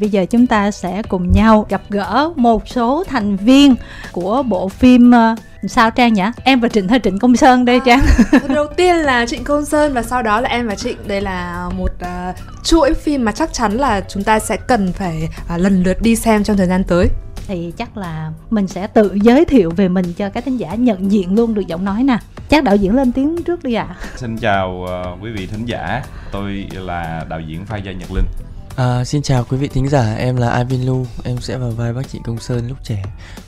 Bây giờ chúng ta sẽ cùng nhau gặp gỡ một số thành viên của bộ phim ờ, sao Trang nhỉ? Em và Trịnh hay Trịnh Công Sơn đây Trang? À, đầu tiên là Trịnh Công Sơn và sau đó là em và Trịnh. Đây là một uh, chuỗi phim mà chắc chắn là chúng ta sẽ cần phải uh, lần lượt đi xem trong thời gian tới thì chắc là mình sẽ tự giới thiệu về mình cho các thính giả nhận diện luôn được giọng nói nè chắc đạo diễn lên tiếng trước đi ạ à. xin chào uh, quý vị thính giả tôi là đạo diễn Phan Gia Nhật Linh À, xin chào quý vị thính giả, em là Ivan Lu, em sẽ vào vai bác Trịnh Công Sơn lúc trẻ.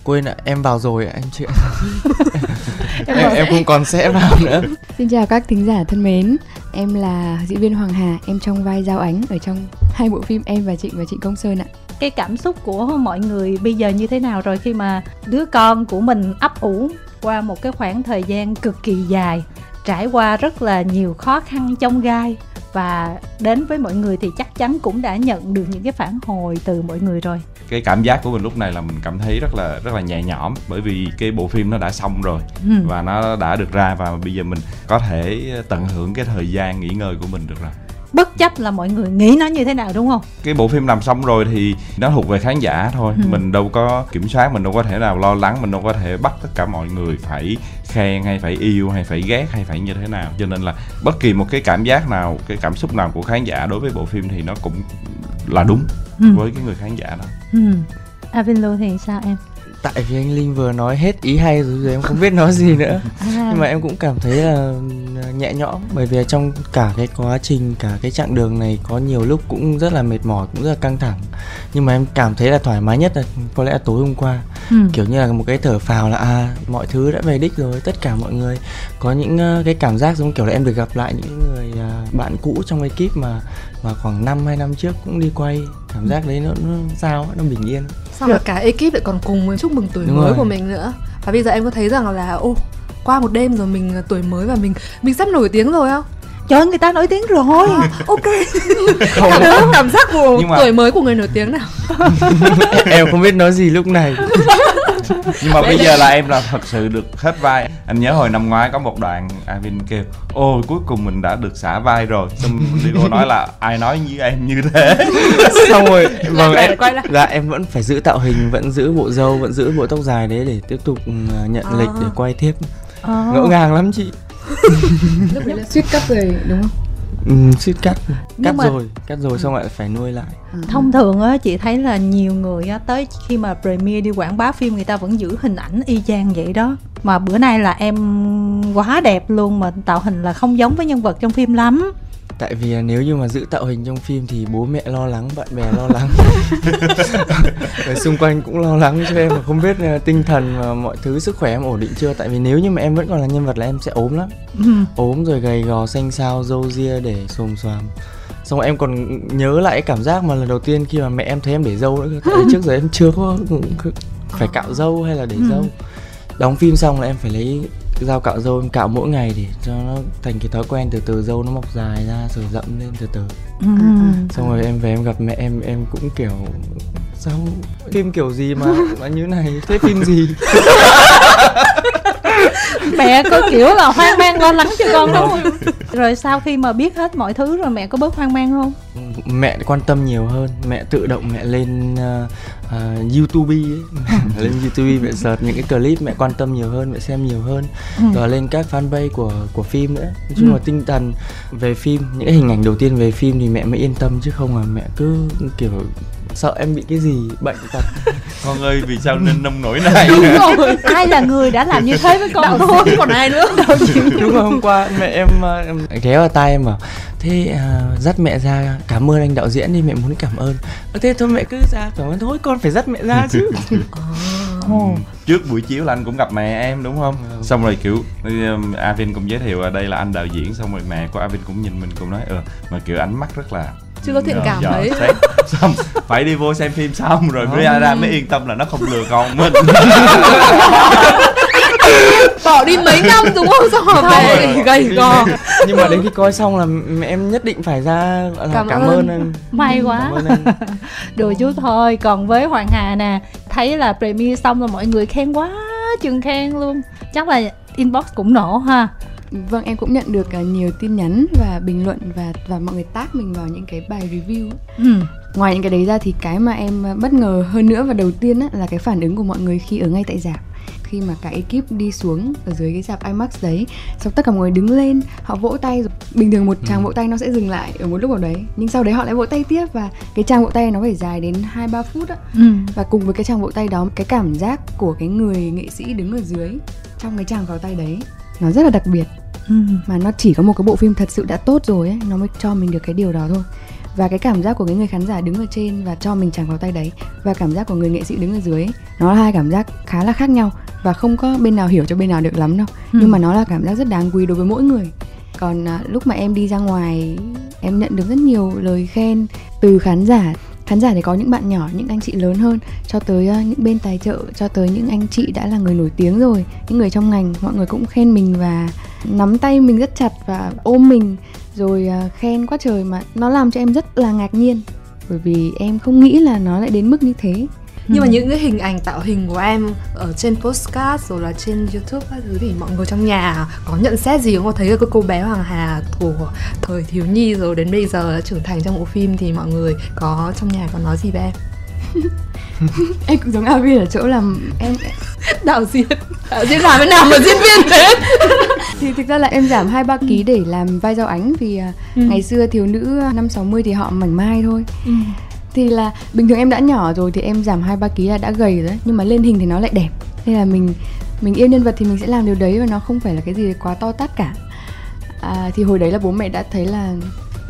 Quên ạ, em vào rồi anh chị. em, em, em không còn sẽ vào nữa. Xin chào các thính giả thân mến, em là diễn viên Hoàng Hà, em trong vai Giao Ánh ở trong hai bộ phim Em và Trịnh và Trịnh Công Sơn ạ cái cảm xúc của mọi người bây giờ như thế nào rồi khi mà đứa con của mình ấp ủ qua một cái khoảng thời gian cực kỳ dài trải qua rất là nhiều khó khăn trong gai và đến với mọi người thì chắc chắn cũng đã nhận được những cái phản hồi từ mọi người rồi cái cảm giác của mình lúc này là mình cảm thấy rất là rất là nhẹ nhõm bởi vì cái bộ phim nó đã xong rồi ừ. và nó đã được ra và bây giờ mình có thể tận hưởng cái thời gian nghỉ ngơi của mình được rồi bất chấp là mọi người nghĩ nó như thế nào đúng không cái bộ phim làm xong rồi thì nó thuộc về khán giả thôi ừ. mình đâu có kiểm soát mình đâu có thể nào lo lắng mình đâu có thể bắt tất cả mọi người phải khen hay phải yêu hay phải ghét hay phải như thế nào cho nên là bất kỳ một cái cảm giác nào cái cảm xúc nào của khán giả đối với bộ phim thì nó cũng là đúng ừ. với cái người khán giả đó ừ. Avinlo thì sao em tại vì anh linh vừa nói hết ý hay rồi, rồi em không biết nói gì nữa. À. nhưng mà em cũng cảm thấy là nhẹ nhõm bởi vì trong cả cái quá trình cả cái chặng đường này có nhiều lúc cũng rất là mệt mỏi cũng rất là căng thẳng. Nhưng mà em cảm thấy là thoải mái nhất là có lẽ là tối hôm qua. Ừ. kiểu như là một cái thở phào là à mọi thứ đã về đích rồi tất cả mọi người. Có những uh, cái cảm giác giống kiểu là em được gặp lại những người bạn cũ trong ekip mà mà khoảng năm hai năm trước cũng đi quay cảm giác đấy nó, nó sao nó bình yên. Sao mà cả ekip lại còn cùng chúc mừng tuổi Đúng mới rồi. của mình nữa? Và bây giờ em có thấy rằng là ô qua một đêm rồi mình tuổi mới và mình mình sắp nổi tiếng rồi không? Trời người ta nổi tiếng rồi. À, ok. Không, cảm, cảm giác của mà... tuổi mới của người nổi tiếng nào. Em không biết nói gì lúc này nhưng mà bây giờ là em là thật sự được hết vai. Anh nhớ hồi năm ngoái có một đoạn Avin kêu ôi cuối cùng mình đã được xả vai rồi. Xong Diego nói là ai nói như em như thế? Xong rồi vâng em là em vẫn phải giữ tạo hình vẫn giữ bộ râu vẫn giữ bộ tóc dài đấy để tiếp tục ừ, nhận à. lịch để quay tiếp. À. ngỡ ngàng lắm chị. Lúc đấy là suýt cắt rồi đúng không Ừ, suýt cắt. Cắt mà... rồi cắt rồi xong lại phải nuôi lại. Ừ. thông thường á chị thấy là nhiều người á tới khi mà premiere đi quảng bá phim người ta vẫn giữ hình ảnh y chang vậy đó. Mà bữa nay là em quá đẹp luôn mà tạo hình là không giống với nhân vật trong phim lắm tại vì nếu như mà giữ tạo hình trong phim thì bố mẹ lo lắng bạn bè lo lắng. Ở xung quanh cũng lo lắng cho em mà không biết uh, tinh thần và mọi thứ sức khỏe em ổn định chưa? Tại vì nếu như mà em vẫn còn là nhân vật là em sẽ ốm lắm. Ốm rồi gầy gò xanh xao râu ria để xồm xoàm. Xong rồi em còn nhớ lại cái cảm giác mà lần đầu tiên khi mà mẹ em thấy em để dâu nữa tại trước giờ em chưa có phải cạo dâu hay là để ừ. dâu. Đóng phim xong là em phải lấy dao cạo râu em cạo mỗi ngày để cho nó thành cái thói quen từ từ râu nó mọc dài ra rồi rậm lên từ từ. Ừ. xong rồi em về em gặp mẹ em em cũng kiểu sao phim kiểu gì mà mà như này? Thế phim gì? Mẹ có kiểu là hoang mang lo lắng cho con đúng không rồi sau khi mà biết hết mọi thứ rồi mẹ có bớt hoang mang không? Mẹ quan tâm nhiều hơn. Mẹ tự động mẹ lên uh, uh, youtube ấy. Lên youtube mẹ search những cái clip mẹ quan tâm nhiều hơn mẹ xem nhiều hơn. Ừ. rồi lên các fanpage của của phim nữa. Nói chung ừ. là tinh thần về phim những cái hình ảnh đầu tiên về phim thì mẹ mới yên tâm chứ không là mẹ cứ kiểu sợ em bị cái gì? Bệnh tật con ơi vì sao nên nông nổi này? Đúng rồi. Ai là người đã làm như thế với con thôi? còn ai nữa? Đâu đúng rồi hôm qua mẹ em, em ghé vào tay em bảo thế uh, dắt mẹ ra cảm ơn anh đạo diễn đi mẹ muốn cảm ơn. Thế thôi mẹ cứ ra cảm ơn. Thôi con phải dắt mẹ ra chứ. Oh. trước buổi chiếu là anh cũng gặp mẹ em đúng không? Ừ. xong rồi kiểu um, Avin cũng giới thiệu ở đây là anh đạo diễn xong rồi mẹ của Avin cũng nhìn mình cũng nói ờ mà kiểu ánh mắt rất là chưa có thiện ờ, cảm ấy. xong phải đi vô xem phim xong rồi mới ra, ra mới yên tâm là nó không lừa con mình. Bỏ đi mấy năm đúng không? Sao mà về gầy gò? nhưng mà đến khi coi xong là em nhất định phải ra là cảm, cảm ơn. ơn may quá. đùa chút thôi. Còn với hoàng hà nè thấy là premiere xong rồi mọi người khen quá chừng khen luôn. Chắc là inbox cũng nổ ha Vâng, em cũng nhận được uh, nhiều tin nhắn và bình luận và và mọi người tag mình vào những cái bài review. ừ. Ngoài những cái đấy ra thì cái mà em uh, bất ngờ hơn nữa và đầu tiên á, là cái phản ứng của mọi người khi ở ngay tại rạp khi mà cả ekip đi xuống ở dưới cái dạp IMAX đấy xong tất cả mọi người đứng lên họ vỗ tay bình thường một tràng ừ. vỗ tay nó sẽ dừng lại ở một lúc nào đấy nhưng sau đấy họ lại vỗ tay tiếp và cái tràng vỗ tay nó phải dài đến hai ba phút á Ừ. và cùng với cái tràng vỗ tay đó cái cảm giác của cái người nghệ sĩ đứng ở dưới trong cái tràng vào tay đấy nó rất là đặc biệt Ừ. mà nó chỉ có một cái bộ phim thật sự đã tốt rồi ấy nó mới cho mình được cái điều đó thôi và cái cảm giác của cái người khán giả đứng ở trên và cho mình chẳng vào tay đấy và cảm giác của người nghệ sĩ đứng ở dưới ấy, nó là hai cảm giác khá là khác nhau và không có bên nào hiểu cho bên nào được lắm đâu Ừ. nhưng mà nó là cảm giác rất đáng quý đối với mỗi người còn à, lúc mà em đi ra ngoài em nhận được rất nhiều lời khen từ khán giả khán giả thì có những bạn nhỏ, những anh chị lớn hơn, cho tới ờ, những bên tài trợ, cho tới những anh chị đã là người nổi tiếng rồi, những người trong ngành, mọi người cũng khen mình và nắm tay mình rất chặt và ôm mình, rồi ờ, khen quá trời mà nó làm cho em rất là ngạc nhiên. Bởi vì em không nghĩ là nó lại đến mức như thế. Nhưng mà Ừ. những cái hình ảnh tạo hình của em ở trên postcard rồi là trên YouTube các thứ thì mọi người trong nhà có nhận xét gì không? Có thấy cái cô bé Hoàng Hà của thời thiếu nhi rồi đến bây giờ đã trưởng thành trong bộ phim thì mọi người có trong nhà có nói gì về em? em cũng giống Avi ở chỗ là em Đạo diễn, đạo diễn làm thế nào mà diễn viên thế? thì thực ra là em giảm 2 3 kg để làm vai giao ánh vì à, Ừ. ngày xưa thiếu nữ năm 60 thì họ mảnh mai thôi. Thì là bình thường em đã nhỏ rồi thì em giảm 2 3 kg là đã gầy rồi đấy, nhưng mà lên hình thì nó lại đẹp. Nên là mình mình yêu nhân vật thì mình sẽ làm điều đấy và nó không phải là cái gì quá to tát cả. À, thì hồi đấy là bố mẹ đã thấy là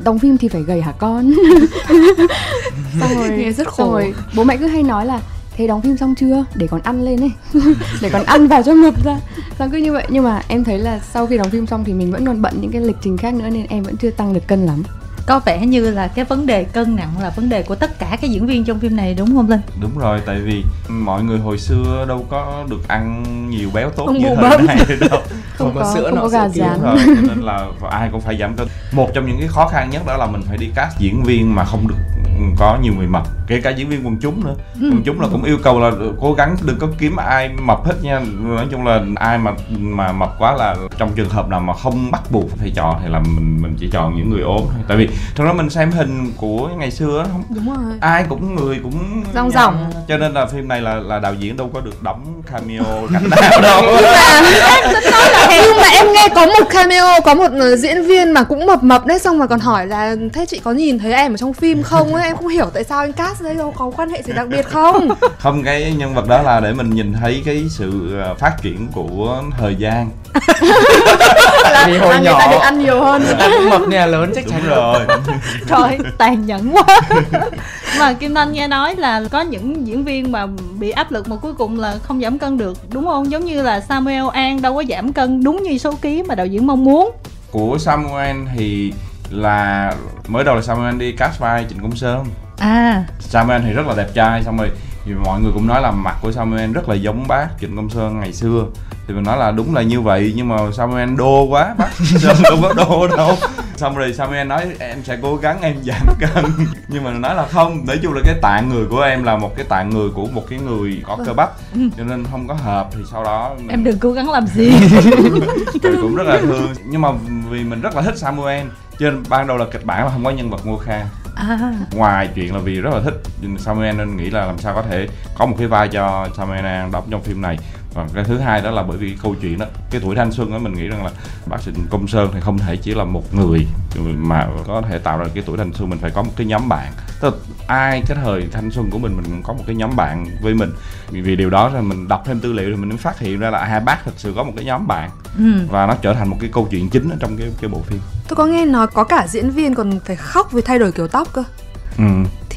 đóng phim thì phải gầy hả con? Xong rồi Nghe rất khổ. xong rồi bố mẹ cứ hay nói là thế đóng phim xong chưa? Để còn ăn lên ấy. Để còn ăn vào cho ngập ra. Xong cứ như vậy. Nhưng mà em thấy là sau khi đóng phim xong thì mình vẫn còn bận những cái lịch trình khác nữa nên em vẫn chưa tăng được cân lắm có vẻ như là cái vấn đề cân nặng là vấn đề của tất cả các diễn viên trong phim này đúng không linh? Đúng rồi tại vì mọi người hồi xưa đâu có được ăn nhiều béo tốt Không như thời bấm. nay đâu. Không, có có sữa không nọ, có sữa gà rồi cho nên là ai cũng phải giảm cân. Một trong những cái khó khăn nhất đó là mình phải đi cast diễn viên mà không được có nhiều người mập kể cả diễn viên quần chúng nữa. Quần chúng là cũng yêu cầu là cố gắng đừng có kiếm ai mập hết nha. Nói chung là ai mà mà mập quá là trong trường hợp nào mà không bắt buộc phải chọn thì là mình mình chỉ chọn những người ốm thôi. Tại vì thật ra mình xem hình của ngày xưa á, không Đúng rồi. ai cũng người cũng Rong ròng. cho nên là phim này là là đạo diễn đâu có được đóng cameo cảnh nào đâu. Nhưng mà em nghe có một cameo, có một ờ, diễn viên mà cũng mập mập đấy Xong mà còn hỏi là thế chị có nhìn thấy em ở trong phim không? Ấy Em không hiểu tại sao anh cast đấy đâu có quan hệ gì đặc biệt không? Không cái nhân vật đó là để mình nhìn thấy cái sự ờ, phát triển của thời gian. Vì hồi người ta nhỏ. được ăn nhiều hơn. Người ta cũng mập nhà lớn chắc chắn. đúng rồi. Trời tàn nhẫn quá. Mà kim thanh nghe nói là có những diễn viên mà bị áp lực mà cuối cùng là không giảm cân được đúng không? Giống như là samuel an đâu có giảm cân đúng như số ký mà đạo diễn mong muốn. Của Samuel thì là mới đầu là Samuel đi cast vai Trịnh Công Sơn. À. Samuel thì rất là đẹp trai xong rồi thì mọi người cũng nói là mặt của Samuel rất là giống bác Trịnh Công Sơn ngày xưa. Thì mình nói là đúng là như vậy nhưng mà Samuel đô quá bác Sơn đâu có đô đâu. Xong rồi Samuel nói em sẽ cố gắng em giảm cân. Nhưng mà nói là không nói chung là cái tạng người của em là một cái tạng người của một cái người có cơ bắp cho nên không có hợp. Thì sau đó mình- em đừng cố gắng làm gì. Rồi cũng rất là thương. Nhưng mà vì mình rất là thích Samuel nên ban đầu là kịch bản là không có nhân vật Ngô Kha à. Ngoài chuyện là vì rất là thích Samuel nên nghĩ là làm sao có thể có một cái vai cho Samuel đóng trong phim này và cái thứ hai đó là bởi vì câu chuyện đó cái tuổi thanh xuân đó mình nghĩ rằng là bác Trịnh Công Sơn thì không thể chỉ là một người mà có thể tạo ra cái tuổi thanh xuân mình phải có một cái nhóm bạn. Tức là ai cái thời thanh xuân của mình mình cũng có một cái nhóm bạn với mình. Vì, vì điều đó là mình đọc thêm tư liệu thì mình mới phát hiện ra là hai bác thực sự có một cái nhóm bạn. Ừ. và nó trở thành một cái câu chuyện chính ở trong cái cái bộ phim. Tôi có nghe nói có cả diễn viên còn phải khóc vì thay đổi kiểu tóc cơ. Ừ.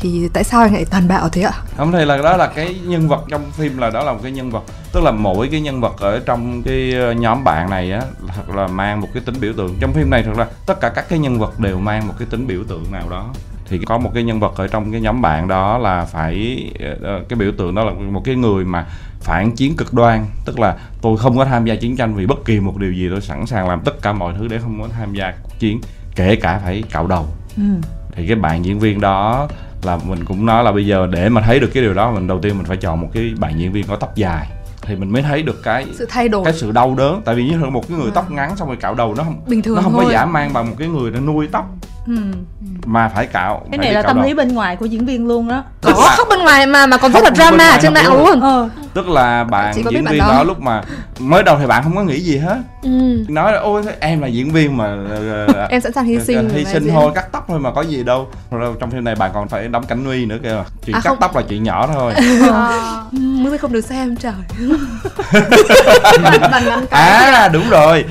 Thì tại sao anh lại tàn bạo thế ạ? không thì là đó là cái nhân vật trong phim là đó là một cái nhân vật tức là mỗi cái nhân vật ở trong cái ờ, nhóm bạn này á thật là mang một cái tính biểu tượng trong phim này thật ra tất cả các cái nhân vật đều mang một cái tính biểu tượng nào đó thì có một cái nhân vật ở trong cái nhóm bạn đó là phải ờ, cái biểu tượng đó là một cái người mà phản chiến cực đoan tức là tôi không có tham gia chiến tranh vì bất kỳ một điều gì tôi sẵn sàng làm tất cả mọi thứ để không có tham gia cuộc chiến kể cả phải cạo đầu Ừ. thì cái bạn diễn viên đó là mình cũng nói là bây giờ để mà thấy được cái điều đó mình đầu tiên mình phải chọn một cái bạn diễn viên có tóc dài. Thì mình mới thấy được cái sự thay đổi. cái sự đau đớn. Tại vì như là một cái người À. tóc ngắn xong rồi cạo đầu nó không bình thường nó không thôi. có dã man bằng một cái người nó nuôi tóc. Ừ. mà phải cạo cái phải này là tâm lý bên ngoài của diễn viên luôn đó. Có khóc bên ngoài mà mà còn rất là drama ở trên không mạng luôn. luôn ờ tức là bạn diễn viên đó lúc mà mới đầu thì bạn không có nghĩ gì hết. Ừ. nói là ôi em là diễn viên mà ờ, ờ, em sẵn sàng hy sinh hy sinh thôi cắt tóc thôi mà có gì đâu. Rồi trong phim này bạn còn phải đóng cảnh nguy nữa kìa chuyện À, cắt không. tóc là chuyện nhỏ thôi. Ừ, mới không được xem trời. À đúng rồi.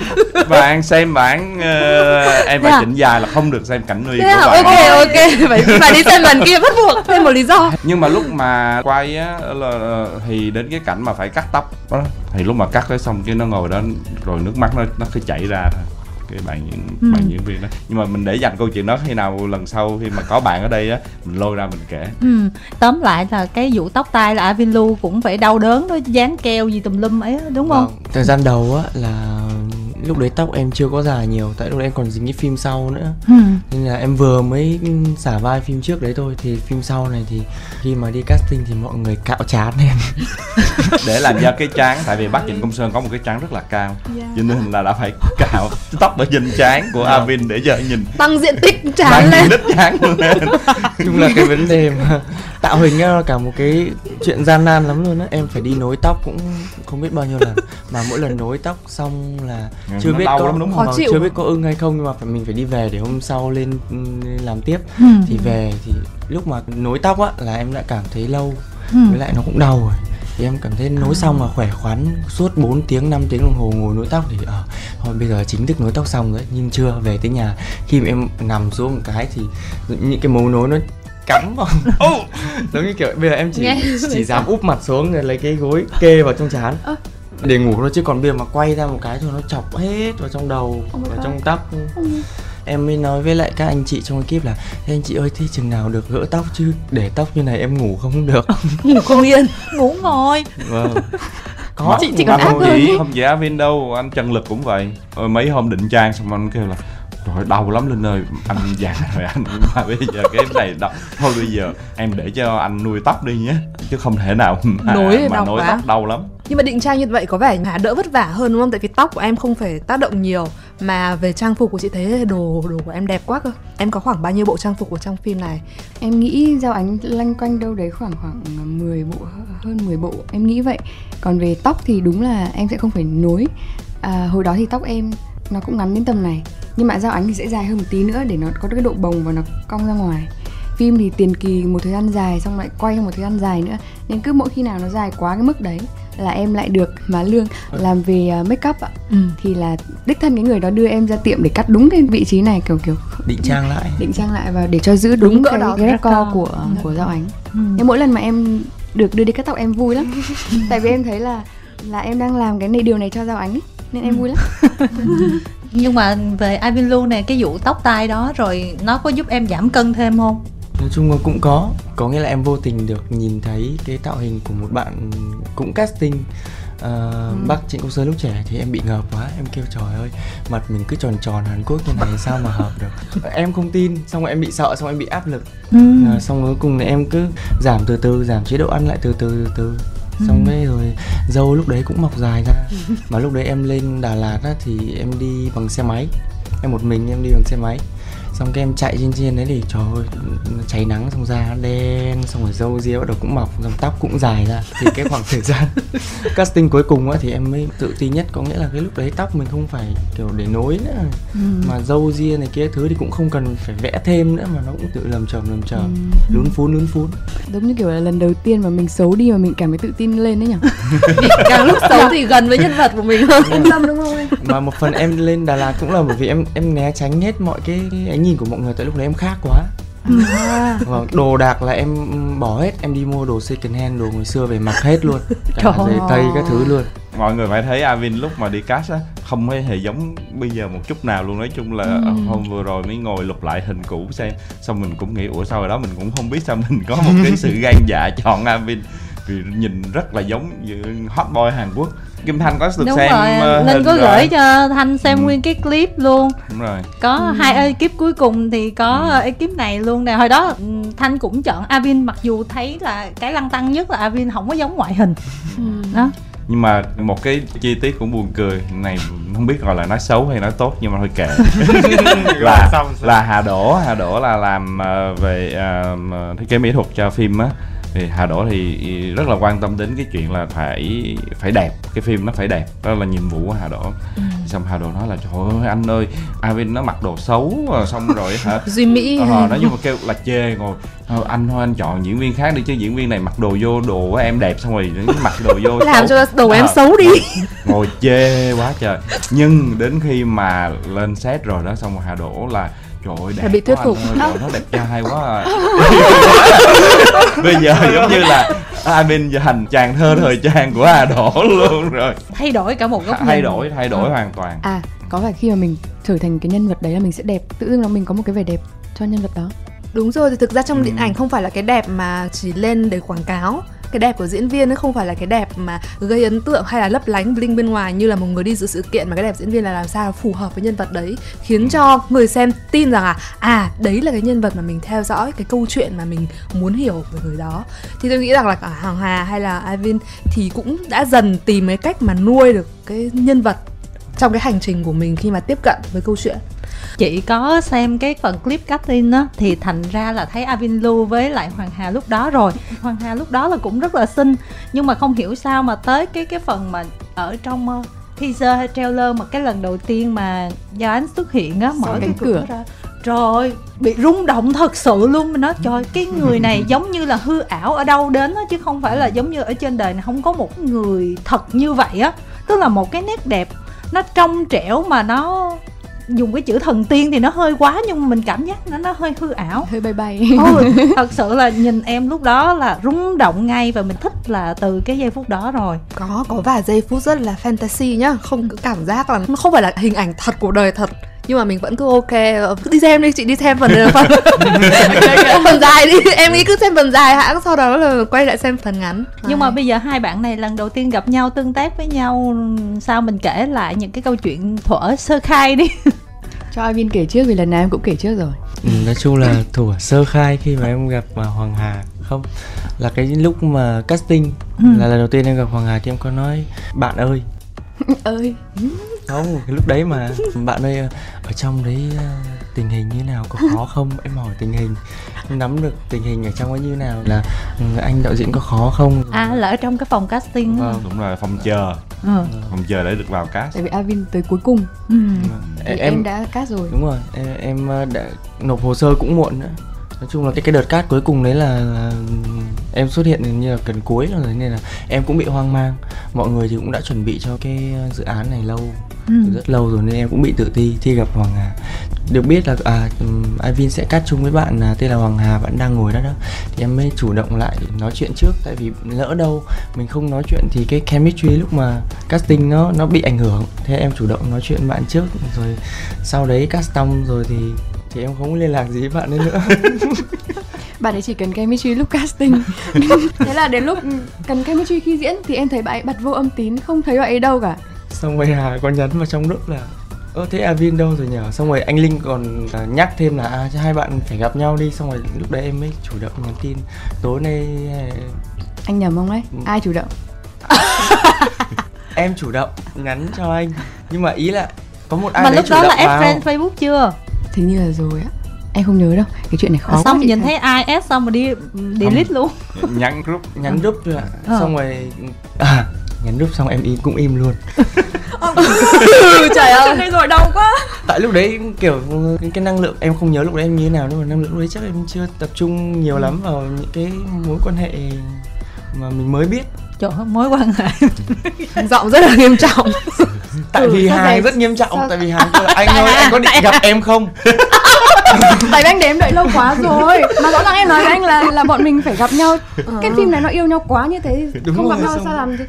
Bạn xem bản ờ, em Thế phải à? chỉnh dài là không được xem cảnh nguy Thế của à, bạn ok ok. Phải phải đi xem lần kia bắt buộc. Thêm một lý do. Nhưng mà lúc mà quay á là thì đến cái cảnh mà phải cắt tóc đó thì lúc mà cắt tới xong cái nó ngồi đó rồi nước mắt nó nó cứ chảy ra thôi cái bạn Ừ. bạn diễn viên đó nhưng mà mình để dành câu chuyện đó khi nào lần sau khi mà có bạn ở đây á mình lôi ra mình kể Ừ, tóm lại là cái vụ tóc tai là Avin Lu cũng phải đau đớn đó dán keo gì tùm lum ấy đúng không? Vâng. thời gian đầu á là lúc đấy tóc em chưa có dài nhiều tại lúc đấy em còn dính cái phim sau nữa. Ừ. nên là em vừa mới xả vai phim trước đấy thôi thì phim sau này thì khi mà đi casting thì mọi người cạo chán em. Để làm ra cái trán tại vì bác Trịnh Công Sơn có một cái trán rất là cao cho nên là đã phải cạo tóc ở trên trán của Avin để cho nhìn. Tăng diện tích trán lên diện đích trán lên. Chung là cái vấn đề mà tạo hình á là cả một cái chuyện gian nan lắm luôn á em phải đi nối tóc cũng không biết bao nhiêu lần mà mỗi lần nối tóc xong là Ừ, chưa biết có lắm đúng không? vâng, Khó chịu. chưa biết có ưng hay không nhưng mà phải mình phải đi về để hôm sau lên làm tiếp Ừ. thì về thì lúc mà nối tóc á là em đã cảm thấy lâu Ừ. với lại nó cũng đau rồi thì em cảm thấy nối xong mà khỏe khoắn suốt 4 tiếng 5 tiếng đồng hồ ngồi nối tóc thì ờ thôi bây giờ chính thức nối tóc xong rồi nhưng chưa về tới nhà khi mà em nằm xuống một cái thì những cái mấu nối nó cắm vào. Giống như kiểu bây giờ em chỉ Nghe. chỉ dám úp mặt xuống rồi lấy cái gối kê vào trong chán Ơ. để ngủ thôi chứ còn bây giờ mà quay ra một cái thôi nó chọc hết vào trong đầu Oh vào God. trong tóc. Em mới nói với lại các anh chị trong ekip là "Thế anh chị ơi thế chừng nào được gỡ tóc chứ? Để tóc như này em ngủ không được. Ngủ không yên, ngủ ngồi. vâng. Mà- Chị- chị còn ác không hơn chỉ không chỉ Avin đâu. Anh Trần Lực cũng vậy. Rồi mấy hôm định trang xong anh kêu là trời đau lắm Linh ơi. Anh già rồi anh mà bây giờ cái này đau. Thôi bây giờ em để cho anh nuôi tóc đi nhé. Chứ không thể nào mà, Nối mà đau nối quá. tóc đau lắm. Nhưng mà định trang như vậy có vẻ Hà đỡ vất vả hơn đúng không? Tại vì tóc của em không phải tác động nhiều. Mà về trang phục của chị thấy đồ đồ của em đẹp quá cơ. Em có khoảng bao nhiêu bộ trang phục của trong phim này? Em nghĩ Giao Ánh lanh quanh đâu đấy khoảng khoảng 10 bộ hơn 10 bộ. Em nghĩ vậy. Còn về tóc thì đúng là em sẽ không phải nối. À, hồi đó thì tóc em nó cũng ngắn đến tầm này. Nhưng mà Giao Ánh thì sẽ dài hơn một tí nữa để nó có cái độ bồng và nó cong ra ngoài. Phim thì tiền kỳ một thời gian dài xong lại quay trong một thời gian dài nữa. Nên cứ mỗi khi nào nó dài quá cái mức đấy là em lại được má lương làm về uh, make up ạ. Ừ. thì là đích thân cái người đó đưa em ra tiệm để cắt đúng cái vị trí này kiểu kiểu định trang lại. Định trang lại và để cho giữ đúng, Đúng cái, đó, cái record của của giao ánh. Ừ. nhưng mỗi lần mà em được đưa đi cắt tóc em vui lắm. Tại vì em thấy là là em đang làm cái này điều này cho giao ánh ấy, nên em vui lắm. Nhưng mà về Avin Lu này cái vụ tóc tai đó rồi nó có giúp em giảm cân thêm không? nói chung là cũng có. Có nghĩa là em vô tình được nhìn thấy cái tạo hình của một bạn cũng casting uh, bác Trịnh Công Sơn lúc trẻ thì em bị ngợp quá. Em kêu trời ơi mặt mình cứ tròn tròn Hàn Quốc như này sao mà hợp được? Em không tin xong rồi em bị sợ xong rồi em bị áp lực. Ừ. À, xong cuối cùng là em cứ giảm từ từ giảm chế độ ăn lại từ từ từ từ xong đấy rồi dâu lúc đấy cũng mọc dài ra. Mà lúc đấy em lên Đà Lạt á, thì em đi bằng xe máy. Em một mình em đi bằng xe máy xong cái em chạy trên trên đấy thì trời ơi nó cháy nắng xong da nó đen xong rồi râu ria bắt đầu cũng mọc xong tóc cũng dài ra. Thì cái khoảng thời gian casting cuối cùng á thì em mới tự tin nhất. Có nghĩa là cái lúc đấy tóc mình không phải kiểu để nối nữa. Ừ. mà râu ria này kia thứ thì cũng không cần phải vẽ thêm nữa mà nó cũng tự lầm chầm lầm chầm lún phún lún phún. Giống như kiểu là lần đầu tiên mà mình xấu đi mà mình cảm thấy tự tin lên đấy nhỉ? Càng lúc xấu thì gần với nhân vật của mình hơn yên tâm đúng không em? Mà một phần em lên Đà Lạt cũng là bởi vì em em né tránh hết mọi cái ánh nhìn của mọi người tại lúc đấy em khác quá. À, đồ đạc là em bỏ hết em đi mua đồ second hand đồ ngày xưa về mặc hết luôn. Cả giày tây các thứ luôn. Mọi người phải thấy Avin lúc mà đi cast á không hề hề giống bây giờ một chút nào luôn. Nói chung là Ừ. hôm vừa rồi mới ngồi lục lại hình cũ xem xong mình cũng nghĩ ủa sao rồi đó mình cũng không biết sao mình có một cái sự gan dạ chọn Avin. Vì nhìn rất là giống như hot boy Hàn Quốc Kim Thanh có được Đúng xem rồi, ờ, Linh có rồi. gửi cho Thanh xem Ừ. nguyên cái clip luôn. Đúng rồi. Có hai ekip cuối cùng thì có ekip này luôn nè. Hồi đó ừ, Thanh cũng chọn Avin mặc dù thấy là cái lăng tăng nhất là Avin không có giống ngoại hình. Ừ. đó. Nhưng mà một cái chi tiết cũng buồn cười này không biết gọi là nói xấu hay nói tốt nhưng mà thôi kệ. Là là Hà Đỗ Hà Đỗ là làm uh, về uh, thiết kế mỹ thuật cho phim á thì Hà Đỗ thì rất là quan tâm đến cái chuyện là phải phải đẹp cái phim nó phải đẹp đó là nhiệm vụ của Hà Đỗ ừ. xong Hà Đỗ nói là trời ơi anh ơi Avin nó mặc đồ xấu xong rồi hả duy mỹ ờ, nói chung mà kêu là chê ngồi ờ, anh thôi anh chọn diễn viên khác đi chứ diễn viên này mặc đồ vô đồ của em đẹp xong rồi mặc đồ vô làm xấu. cho đồ em à, xấu đi ngồi chê quá trời nhưng đến khi mà lên set rồi đó xong rồi Hà Đỗ là trời ơi đẹp bị thuyết phục nó đẹp trai quá à. bây giờ giống như là Amin giờ thành chàng thơ thời trang của Hà Đỗ luôn rồi thay đổi cả một góc nhìn thay đổi thay đổi à. hoàn toàn à có phải khi mà mình trở thành cái nhân vật đấy là mình sẽ đẹp tự dưng là mình có một cái vẻ đẹp cho nhân vật đó đúng rồi thì thực ra trong ừ. điện ảnh không phải là cái đẹp mà chỉ lên để quảng cáo cái đẹp của diễn viên nó không phải là cái đẹp mà gây ấn tượng hay là lấp lánh bling bên ngoài như là một người đi dự sự kiện mà cái đẹp diễn viên là làm sao phù hợp với nhân vật đấy, khiến cho người xem tin rằng là à đấy là cái nhân vật mà mình theo dõi, cái câu chuyện mà mình muốn hiểu về người đó. Thì tôi nghĩ rằng là cả hàng Hà hay là Ivan thì cũng đã dần tìm cái cách mà nuôi được cái nhân vật trong cái hành trình của mình khi mà tiếp cận với câu chuyện chị có xem cái phần clip cutting á thì thành ra là thấy Avin Lu với lại Hoàng Hà lúc đó rồi. Hoàng Hà lúc đó là cũng rất là xinh nhưng mà không hiểu sao mà tới cái cái phần mà ở trong uh, teaser hay trailer mà cái lần đầu tiên mà do anh xuất hiện á mở cái cửa, ra. Trời bị rung động thật sự luôn. Mình nói trời cái người này giống như là hư ảo ở đâu đến á chứ không phải là giống như ở trên đời này không có một người thật như vậy á. Tức là một cái nét đẹp nó trong trẻo mà nó dùng cái chữ thần tiên thì nó hơi quá nhưng mà mình cảm giác nó nó hơi hư ảo. Hơi bay bay. Ừ, thật sự là nhìn em lúc đó là rung động ngay và mình thích là từ cái giây phút đó rồi. Có có vài giây phút rất là fantasy nhá không có cảm giác là không phải là hình ảnh thật của đời thật nhưng mà mình vẫn cứ ok ờ, cứ đi xem đi chị đi xem phần phần, phần dài đi em nghĩ cứ xem phần dài hãng sau đó là quay lại xem phần ngắn. Nhưng mà bây giờ hai bạn này lần đầu tiên gặp nhau tương tác với nhau sao mình kể lại những cái câu chuyện thuở sơ khai đi? Cho Ivin kể trước vì lần nào em cũng kể trước rồi. Ừ, nói chung là thủ sơ khai khi mà em gặp mà Hoàng Hà không là cái lúc mà casting ừ. là lần đầu tiên em gặp Hoàng Hà thì em có nói bạn ơi. Ơi không cái lúc đấy mà bạn ơi ở trong đấy ờ, tình hình như nào có khó không? Em hỏi tình hình nắm được tình hình ở trong ấy như nào là ừ, anh đạo diễn có khó không? À là ở trong cái phòng casting vâng đúng rồi phòng chờ. Ừ. phòng chờ để được vào cast. Tại vì Avin tới cuối cùng. Ừ. em, em đã cast rồi. Đúng rồi em, em ờ, đã nộp hồ sơ cũng muộn nữa. Nói chung là cái cái đợt cát cuối cùng đấy là, là em xuất hiện như là gần cuối rồi nên là em cũng bị hoang mang. Mọi người thì cũng đã chuẩn bị cho cái dự án này lâu ừ. rất lâu rồi nên em cũng bị tự ti thi gặp Hoàng Hà. Được biết là à Ivin sẽ cắt chung với bạn là tên là Hoàng Hà vẫn đang ngồi đó đó. Thì em mới chủ động lại nói chuyện trước tại vì lỡ đâu mình không nói chuyện thì cái chemistry lúc mà casting nó nó bị ảnh hưởng. Thế em chủ động nói chuyện bạn trước rồi sau đấy cast xong rồi thì thì em không liên lạc gì với bạn ấy nữa. Bạn ấy chỉ cần chemistry lúc casting. Thế là đến lúc cần chemistry khi diễn thì em thấy bạn ấy bật vô âm tín không thấy bạn ấy đâu cả xong rồi hà có nhắn vào trong lúc là ơ thế Avin đâu rồi nhở xong rồi anh Linh còn à, nhắc thêm là à hai bạn phải gặp nhau đi. Xong rồi lúc đấy em mới chủ động nhắn tin tối nay à, anh nhầm không đấy? Ừ. ai chủ động? Em chủ động nhắn cho anh. Nhưng mà ý là có một ai mà lúc đó là add friend Facebook chưa? Hình như là rồi á. Em không nhớ đâu, cái chuyện này khó à, Xong quá nhìn thấy ai add xong mà đi delete luôn. Nhắn group Nhắn group rồi ạ ờ. Xong rồi à, nhắn group xong em im cũng im luôn. Trời ơi. Đây rồi đau quá. Tại lúc đấy kiểu cái, cái năng lượng em không nhớ lúc đấy em như thế nào nhưng mà năng lượng lúc đấy chắc em chưa tập trung nhiều lắm vào những cái mối quan hệ mà mình mới biết. Trời mối quan hệ. Giọng rất là nghiêm trọng tại vì hàng rất nghiêm trọng sao? tại vì hàng anh ơi anh có định gặp em không? Tại vì anh để em đợi lâu quá rồi. Mà rõ ràng em nói với anh là là bọn mình phải gặp nhau. Cái phim này nó yêu nhau quá như thế Đúng không rồi, gặp nhau sao làm gì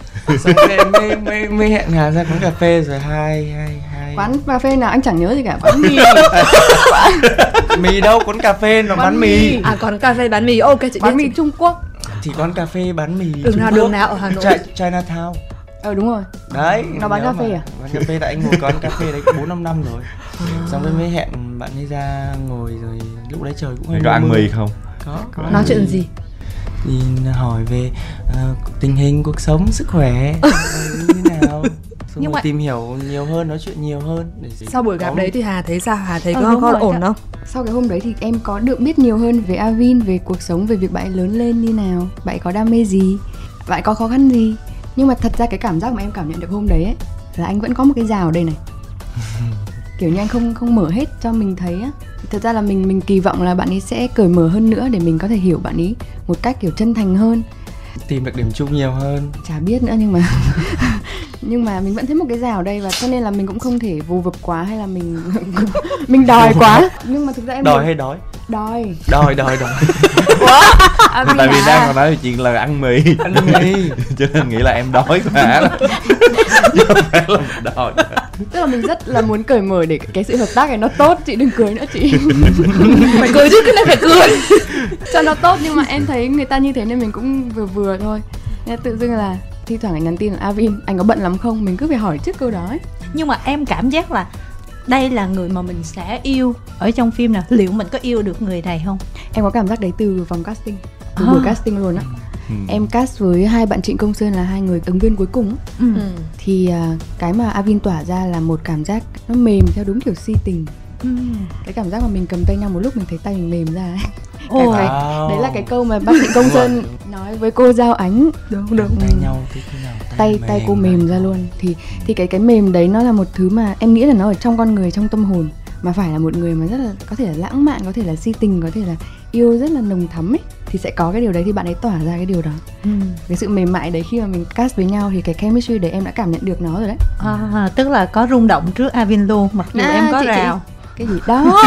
mới, mới, mới, hẹn hà ra quán cà phê rồi hai hai hai. Quán cà phê nào? Anh chẳng nhớ gì cả quán mì. Mì đâu quán cà phê nó bán mì. à còn cà phê bán mì. Ok chị bán mì Trung Quốc. Thì quán cà phê bán mì đường nào đường nào ở Hà Nội? Chinatown ờ đúng rồi. Đấy nó bán cà phê à? Bán cà phê tại anh ngồi quán cà phê đấy bốn năm năm rồi. À. xong rồi mới hẹn bạn ấy ra ngồi rồi lúc đấy trời cũng hơi có ăn mì không? Có, có. nói chuyện gì? Thì hỏi về uh, tình hình cuộc sống sức khỏe như thế nào? Xong Nhưng mà- tìm hiểu nhiều hơn nói chuyện nhiều hơn để sau buổi gặp có- đấy thì Hà thấy sao? Hà thấy Ờ, có có rồi, ổn không? Sau cái hôm đấy thì em có được biết nhiều hơn về Avin, về cuộc sống, về việc bạn lớn lên như nào, bạn có đam mê gì, bạn có khó khăn gì. Nhưng mà thật ra cái cảm giác mà em cảm nhận được hôm đấy ấy là anh vẫn có một cái rào ở đây này. kiểu như anh không không mở hết cho mình thấy á. Thật ra là mình mình kỳ vọng là bạn ấy sẽ cởi mở hơn nữa để mình có thể hiểu bạn ấy một cách kiểu chân thành hơn. tìm được điểm chung nhiều hơn chả biết nữa nhưng mà nhưng mà mình vẫn thấy một cái rào ở đây và cho nên là mình cũng không thể vù vập quá hay là mình mình đòi quá nhưng mà thực ra em đòi hay đói đòi đòi đòi đòi à, tại vì à, đang còn nói về chuyện là ăn mì. Ăn mì. Cho nên nghĩ là em đói quá. Chứ không phải là mình đói. Tức là mình rất là muốn cởi mở để cái sự hợp tác này nó tốt. Chị đừng cười nữa chị. Phải cười chứ cái này phải cười. Cho nó tốt nhưng mà em thấy người ta như thế nên mình cũng vừa vừa thôi. Nên tự dưng là thi thoảng anh nhắn tin là Avin anh có bận lắm không? Mình cứ phải hỏi trước câu đó ấy. nhưng mà em cảm giác là đây là người mà mình sẽ yêu ở trong phim nè liệu mình có yêu được người này không em có cảm giác đấy từ vòng casting từ À. buổi casting luôn á Ừ. em cast với hai bạn Trịnh Công Sơn là hai người ứng viên cuối cùng ừ. thì à, cái mà Avin tỏa ra là một cảm giác nó mềm theo đúng kiểu si tình Ừ. cái cảm giác mà mình cầm tay nhau một lúc mình thấy tay mình mềm ra ấy. Ồ. Wow. đấy là cái câu mà bác sĩ Công Sơn nói với cô Giao Ánh đúng đúng tay nhau thế nào tay tay cô mềm ra luôn thì thì cái cái mềm đấy nó là một thứ mà em nghĩ là nó ở trong con người trong tâm hồn mà phải là một người mà rất là có thể là lãng mạn có thể là si tình có thể là yêu rất là nồng thắm ấy thì sẽ có cái điều đấy thì bạn ấy tỏa ra cái điều đó Ừ. cái sự mềm mại đấy khi mà mình cast với nhau thì cái chemistry đấy em đã cảm nhận được nó rồi đấy À, tức là có rung động trước Avin luôn mặc dù À, em có chị- chị- rào cái gì đó.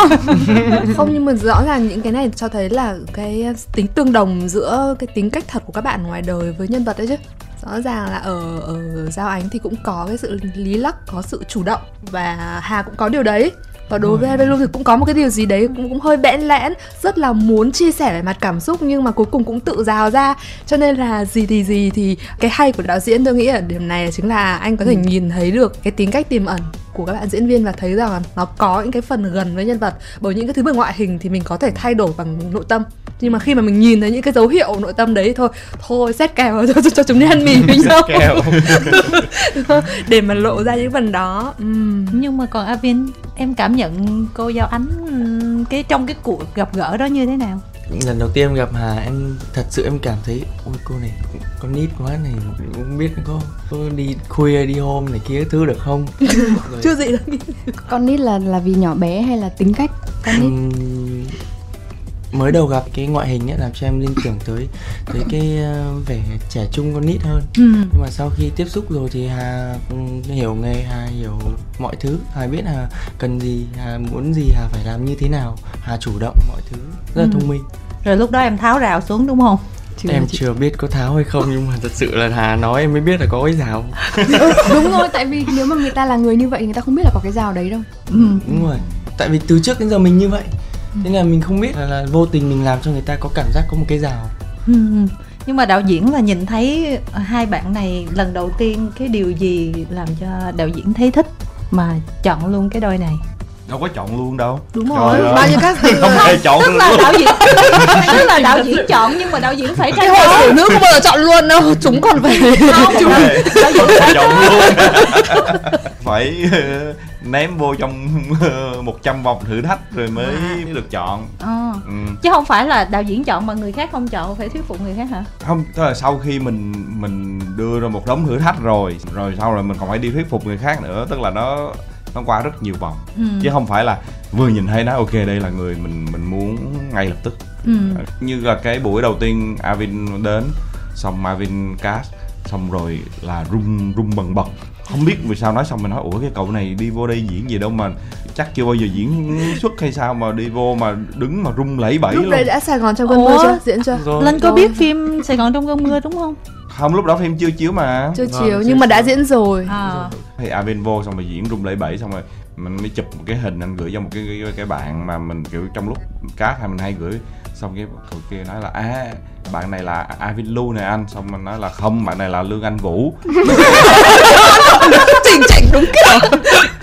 Không, nhưng mà rõ ràng những cái này cho thấy là cái ờ, tính tương đồng giữa cái tính cách thật của các bạn ngoài đời với nhân vật đấy chứ. Rõ ràng là ở ở giao ánh thì cũng có cái sự lý lắc, có sự chủ động và hà cũng có điều đấy và đối với Hai thì cũng có một cái điều gì đấy cũng cũng hơi bẽn lẽn rất là muốn chia sẻ về mặt cảm xúc nhưng mà cuối cùng cũng tự rào ra. Cho nên là gì thì gì thì cái hay của đạo diễn tôi nghĩ ở điểm này chính là anh có thể nhìn thấy được cái tính cách tiềm ẩn của các bạn diễn viên và thấy rằng nó có những cái phần gần với nhân vật. Bởi những cái thứ về ngoại hình thì mình có thể thay đổi bằng nội tâm. Nhưng mà khi mà mình nhìn thấy những cái dấu hiệu nội tâm đấy thôi thôi xét kèo cho, cho, cho chúng đi ăn mì với nhau để mà lộ ra những phần đó. Ừm. nhưng mà còn Avin em cảm nhận cô Giao Ánh cái trong cái cuộc gặp gỡ đó như thế nào? Lần đầu tiên em gặp Hà em thật sự em cảm thấy ôi cô này con nít quá này không biết có có đi khuya đi hôm này kia thứ được không? Rồi, chưa gì đâu con nít là là vì nhỏ bé hay là tính cách con nít mới đầu gặp cái ngoại hình ấy làm cho em liên tưởng tới tới cái ờ, vẻ trẻ trung con nít hơn. Ừ. nhưng mà sau khi tiếp xúc rồi thì Hà hiểu nghề Hà hiểu mọi thứ. Hà biết Hà cần gì Hà muốn gì Hà phải làm như thế nào. Hà chủ động mọi thứ rất là Ừ. thông minh. Rồi lúc đó em tháo rào xuống đúng không? Chưa em chị- chưa biết có tháo hay không nhưng mà thật sự là Hà nói em mới biết là có cái rào. Ừ, đúng rồi tại vì nếu mà người ta là người như vậy thì người ta không biết là có cái rào đấy đâu. Ừ. đúng rồi. Tại vì từ trước đến giờ mình như vậy thế là mình không biết là, là vô tình mình làm cho người ta có cảm giác có một cái rào. Ừ, ừ. Nhưng mà đạo diễn là nhìn thấy hai bạn này lần đầu tiên cái điều gì làm cho đạo diễn thấy thích mà chọn luôn cái đôi này? Đâu có chọn luôn đâu. Đúng rồi. ơi. bao nhiêu các không hề chọn tức luôn. là đạo diễn tức là đạo diễn chọn nhưng mà đạo diễn phải cái hồi đấu xử nữ không bao giờ chọn luôn đâu chúng còn phải không hề đạo diễn phải chọn luôn. phải ờ, ném vô trong ờ, 100 vòng thử thách rồi mới được chọn. Ờ. ừ. chứ không phải là đạo diễn chọn mà người khác không chọn phải thuyết phục người khác hả? Không tức là sau khi mình mình đưa ra một đống thử thách rồi rồi sau rồi mình còn phải đi thuyết phục người khác nữa tức là nó nó qua rất nhiều vòng. Ừ. chứ không phải là vừa nhìn thấy nó ok đây là người mình mình muốn ngay lập tức. Ừ. như là cái buổi đầu tiên Avin đến xong Avin cast xong rồi là rung rung bần bật. Không biết vì sao nói xong mình nói ủa cái cậu này đi vô đây diễn gì đâu mà chắc chưa bao giờ diễn xuất hay sao mà đi vô mà đứng mà rung lẫy bẫy lúc luôn. đấy đã Sài Gòn trong cơn mưa chưa? Diễn chưa? Linh có biết phim Sài Gòn trong cơn mưa đúng không? Không lúc đó phim chưa chiếu mà. Chưa Vâng, chưa nhưng mà đã diễn rồi. À. thì Avin vô xong rồi diễn rung lẫy bẫy xong rồi mình mới chụp một cái hình anh gửi cho một cái cái, cái bạn mà mình kiểu trong lúc cast hay mình hay gửi xong cái cậu kia nói là à bạn này là Avin Lu này anh. Xong mình nói là không bạn này là Lương Anh Vũ. Chỉnh chỉnh đúng kiểu.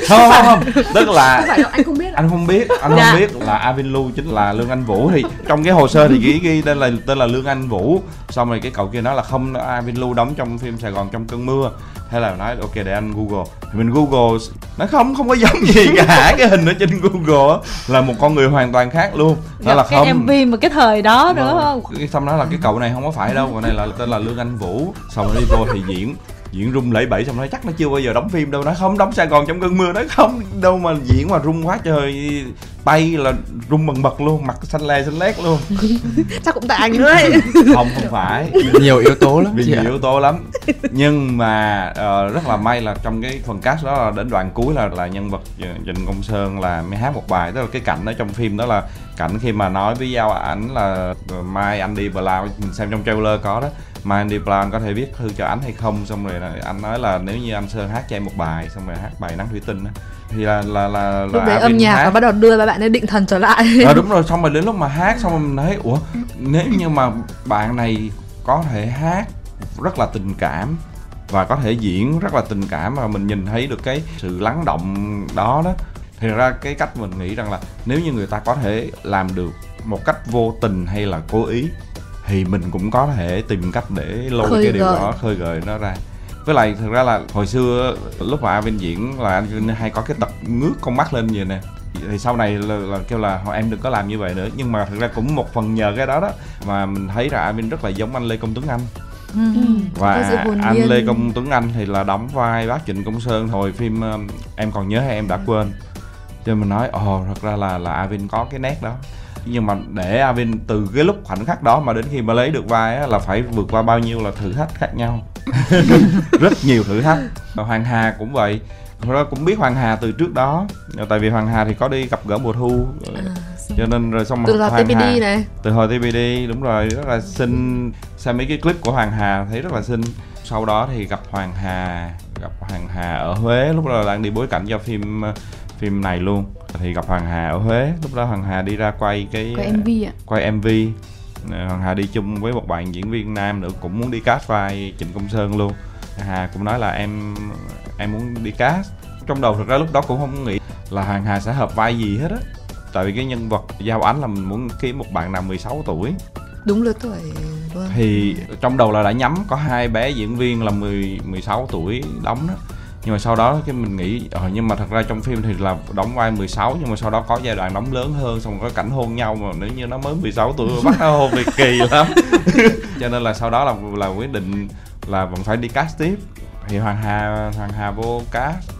Không không không. Tức là không anh không biết anh không biết anh Dạ. không biết là Avin Lu chính là Lương Anh Vũ. Thì trong cái hồ sơ thì ghi ghi tên là tên là Lương Anh Vũ. Xong rồi cái cậu kia nói là không Avin Lu đóng trong phim Sài Gòn trong cơn mưa thế là nói ok để anh Google. Thì mình Google nó không không có giống gì cả. Cái hình ở trên Google là một con người hoàn toàn khác luôn. Nó là cái không. Mv mà cái thời đó nữa không? Cái xong đó là cái cậu này không có phải đâu cậu này là tên là lương anh vũ. Xong rồi đi vô thì diễn diễn rung lẫy bẫy xong nói chắc nó chưa bao giờ đóng phim đâu. Nó không đóng sài gòn trong cơn mưa. Nó không đâu mà diễn mà rung quá trời bay là rung bần bật luôn mặt xanh le xanh lét luôn. Chắc cũng tại anh nữa ấy. không không phải. Nhiều yếu tố lắm vì nhiều yếu tố lắm. Nhưng mà ờ, rất là may là trong cái phần cast đó là đến đoạn cuối là là nhân vật Trịnh Công Sơn là mới hát một bài tức là cái cảnh ở trong phim đó là cảnh khi mà nói với giao ảnh là mai anh đi Blau mình xem trong trailer có đó anh Blau anh có thể viết thư cho ảnh hay không? Xong rồi là anh nói là nếu như anh Sơn hát cho em một bài xong rồi hát bài nắng thủy tinh á. Thì là là là, là lúc đấy âm nhạc hát. và bắt đầu đưa ba bạn ấy định thần trở lại. Ờ đúng rồi xong rồi đến lúc mà hát xong rồi mình thấy ủa nếu như mà bạn này có thể hát rất là tình cảm và có thể diễn rất là tình cảm và mình nhìn thấy được cái sự lắng động đó đó. Thì ra cái cách mình nghĩ rằng là nếu như người ta có thể làm được một cách vô tình hay là cố ý thì mình cũng có thể tìm cách để lôi Khơi cái điều gợi. đó khơi gợi nó ra. Với lại thực ra là hồi xưa lúc mà Avin diễn là anh hay có cái tật ngước con mắt lên vậy nè. Thì sau này là, là kêu là "Thôi em đừng có làm như vậy nữa. Nhưng mà thực ra cũng một phần nhờ cái đó đó mà mình thấy là Avin rất là giống anh Lê Công Tuấn Anh. Ừ. và sự hồn anh nhiên. Lê Công Tuấn Anh thì là đóng vai bác Trịnh Công Sơn hồi phim um, em còn nhớ hay em đã quên. Cho mình nói ồ thật ra là là Avin có cái nét đó nhưng mà để Avin từ cái lúc khoảnh khắc đó mà đến khi mà lấy được vai á, là phải vượt qua bao nhiêu là thử thách khác nhau? Rất nhiều thử thách. Và Hoàng Hà cũng vậy. Ra cũng biết Hoàng Hà từ trước đó. Tại vì Hoàng Hà thì có đi gặp gỡ mùa thu. Cho nên rồi xong từ Hoàng TPD Hà- này. Từ hồi TPD đúng rồi. Rất là xinh. Xem mấy cái clip của Hoàng Hà thấy rất là xinh. Sau đó thì gặp Hoàng Hà gặp Hoàng Hà ở Huế. Lúc đó là đang đi bối cảnh cho phim phim này luôn thì gặp Hoàng Hà ở Huế. Lúc đó Hoàng Hà đi ra quay cái Quay MV ạ. quay MV Ờ, Hoàng Hà đi chung với một bạn diễn viên nam nữa cũng muốn đi cast vai Trịnh Công Sơn luôn. Hà cũng nói là em em muốn đi cast. Trong đầu thực ra lúc đó cũng không nghĩ là Hoàng Hà sẽ hợp vai gì hết á. Tại vì cái nhân vật giao ánh là mình muốn kiếm một bạn nào 16 tuổi. Đúng lứa tuổi vâng. Thì trong đầu là đã nhắm có hai bé diễn viên là 10 16 tuổi đóng đó nhưng mà sau đó cái mình nghĩ ờ nhưng mà thật ra trong phim thì là đóng vai 16 nhưng mà sau đó có giai đoạn đóng lớn hơn, xong có cảnh hôn nhau mà nếu như nó mới 16 tuổi bắt nó hôn thì kỳ lắm. Cho nên là sau đó là là quyết định là vẫn phải đi cast tiếp. Thì Hoàng Hà Hoàng Hà vô cast.